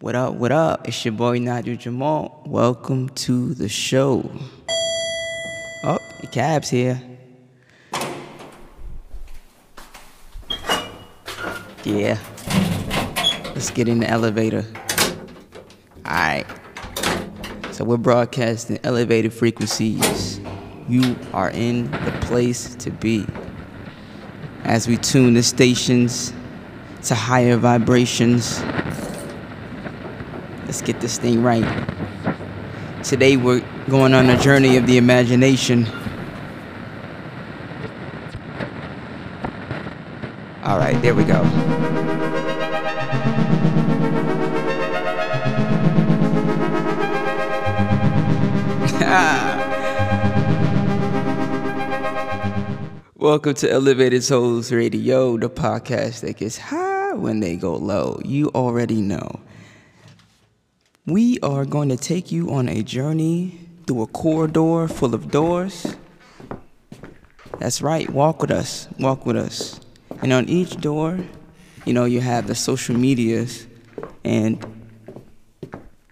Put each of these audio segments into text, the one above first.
What up, what up? It's your boy Nadu Jamal. Welcome to the show. Oh, the cab's here. Yeah. Let's get in the elevator. Alright. So we're broadcasting elevated frequencies. You are in the place to be. As we tune the stations to higher vibrations. Let's get this thing right. Today we're going on a journey of the imagination. All right, there we go. Welcome to Elevated Souls Radio, the podcast that gets high when they go low. You already know. We are going to take you on a journey through a corridor full of doors. That's right, walk with us, walk with us. And on each door, you know, you have the social medias, and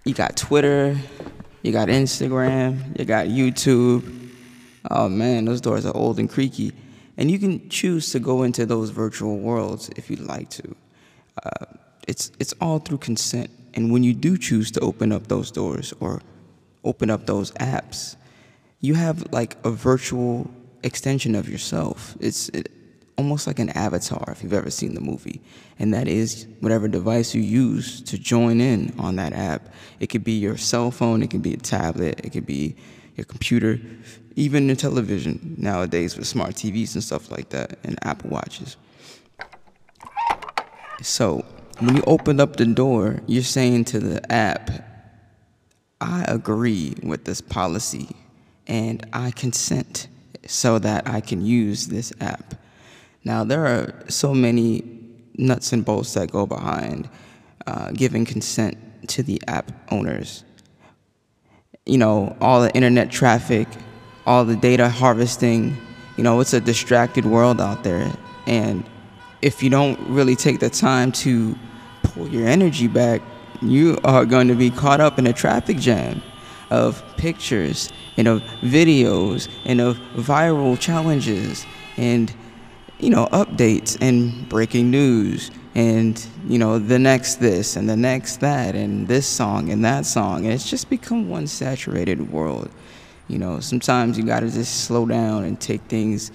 you got Twitter, you got Instagram, you got YouTube. Oh man, those doors are old and creaky. And you can choose to go into those virtual worlds if you'd like to. Uh, it's, it's all through consent. And when you do choose to open up those doors or open up those apps, you have like a virtual extension of yourself. It's it, almost like an avatar if you've ever seen the movie. And that is whatever device you use to join in on that app. It could be your cell phone, it could be a tablet, it could be your computer, even the television nowadays with smart TVs and stuff like that and Apple Watches. So when you open up the door, you're saying to the app, I agree with this policy and I consent so that I can use this app. Now, there are so many nuts and bolts that go behind uh, giving consent to the app owners. You know, all the internet traffic, all the data harvesting, you know, it's a distracted world out there. And if you don't really take the time to pull your energy back, you are going to be caught up in a traffic jam of pictures and of videos and of viral challenges and you know updates and breaking news and you know the next this and the next that and this song and that song. And it's just become one saturated world. You know sometimes you got to just slow down and take things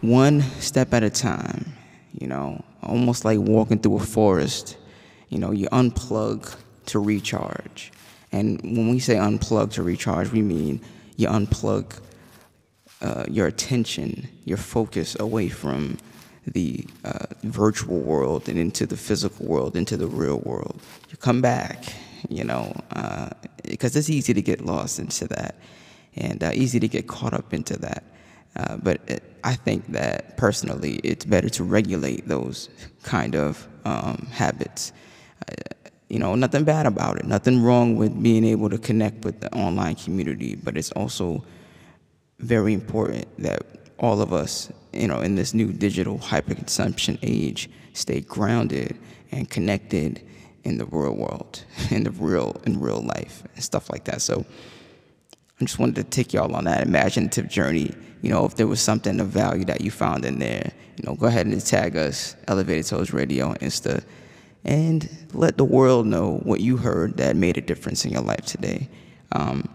one step at a time you know almost like walking through a forest you know, you unplug to recharge. And when we say unplug to recharge, we mean you unplug uh, your attention, your focus away from the uh, virtual world and into the physical world, into the real world. You come back, you know, because uh, it's easy to get lost into that and uh, easy to get caught up into that. Uh, but it, I think that personally, it's better to regulate those kind of um, habits you know, nothing bad about it, nothing wrong with being able to connect with the online community, but it's also very important that all of us, you know, in this new digital hyperconsumption age, stay grounded and connected in the real world, in the real, in real life, and stuff like that. So I just wanted to take y'all on that imaginative journey. You know, if there was something of value that you found in there, you know, go ahead and tag us, Elevated Souls Radio on Insta and let the world know what you heard that made a difference in your life today. Um,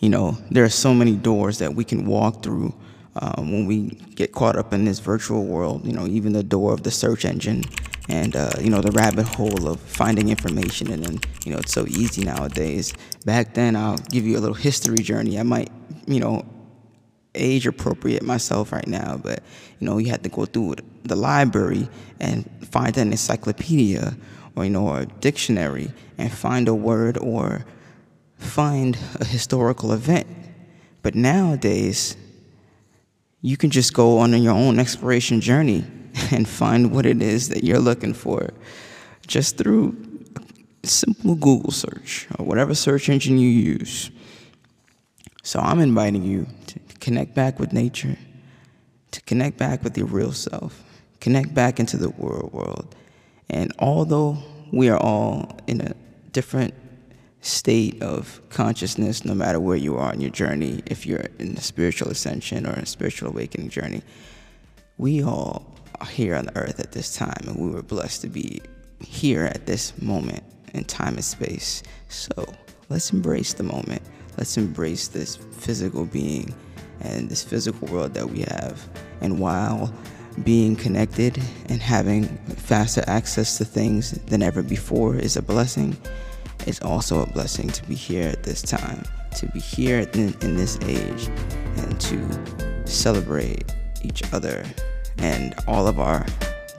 you know, there are so many doors that we can walk through um, when we get caught up in this virtual world. You know, even the door of the search engine and, uh, you know, the rabbit hole of finding information. And then, you know, it's so easy nowadays. Back then, I'll give you a little history journey. I might, you know, age appropriate myself right now, but you know, you had to go through the library and find an encyclopedia or you know, a dictionary and find a word or find a historical event. But nowadays, you can just go on your own exploration journey and find what it is that you're looking for just through a simple Google search or whatever search engine you use. So I'm inviting you to connect back with nature, to connect back with your real self, connect back into the world world. And although we are all in a different state of consciousness no matter where you are in your journey if you're in a spiritual ascension or a spiritual awakening journey we all here on the earth at this time and we were blessed to be here at this moment in time and space. So let's embrace the moment. Let's embrace this physical being and this physical world that we have. And while being connected and having faster access to things than ever before is a blessing. It's also a blessing to be here at this time, to be here in, in this age, and to celebrate each other and all of our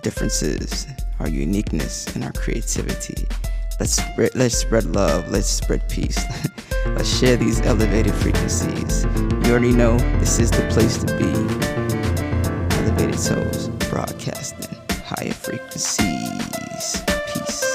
differences, our uniqueness, and our creativity. Let's spread, let's spread love. Let's spread peace. let's share these elevated frequencies. You already know this is the place to be. Elevated Souls Broadcasting Higher Frequencies. Peace.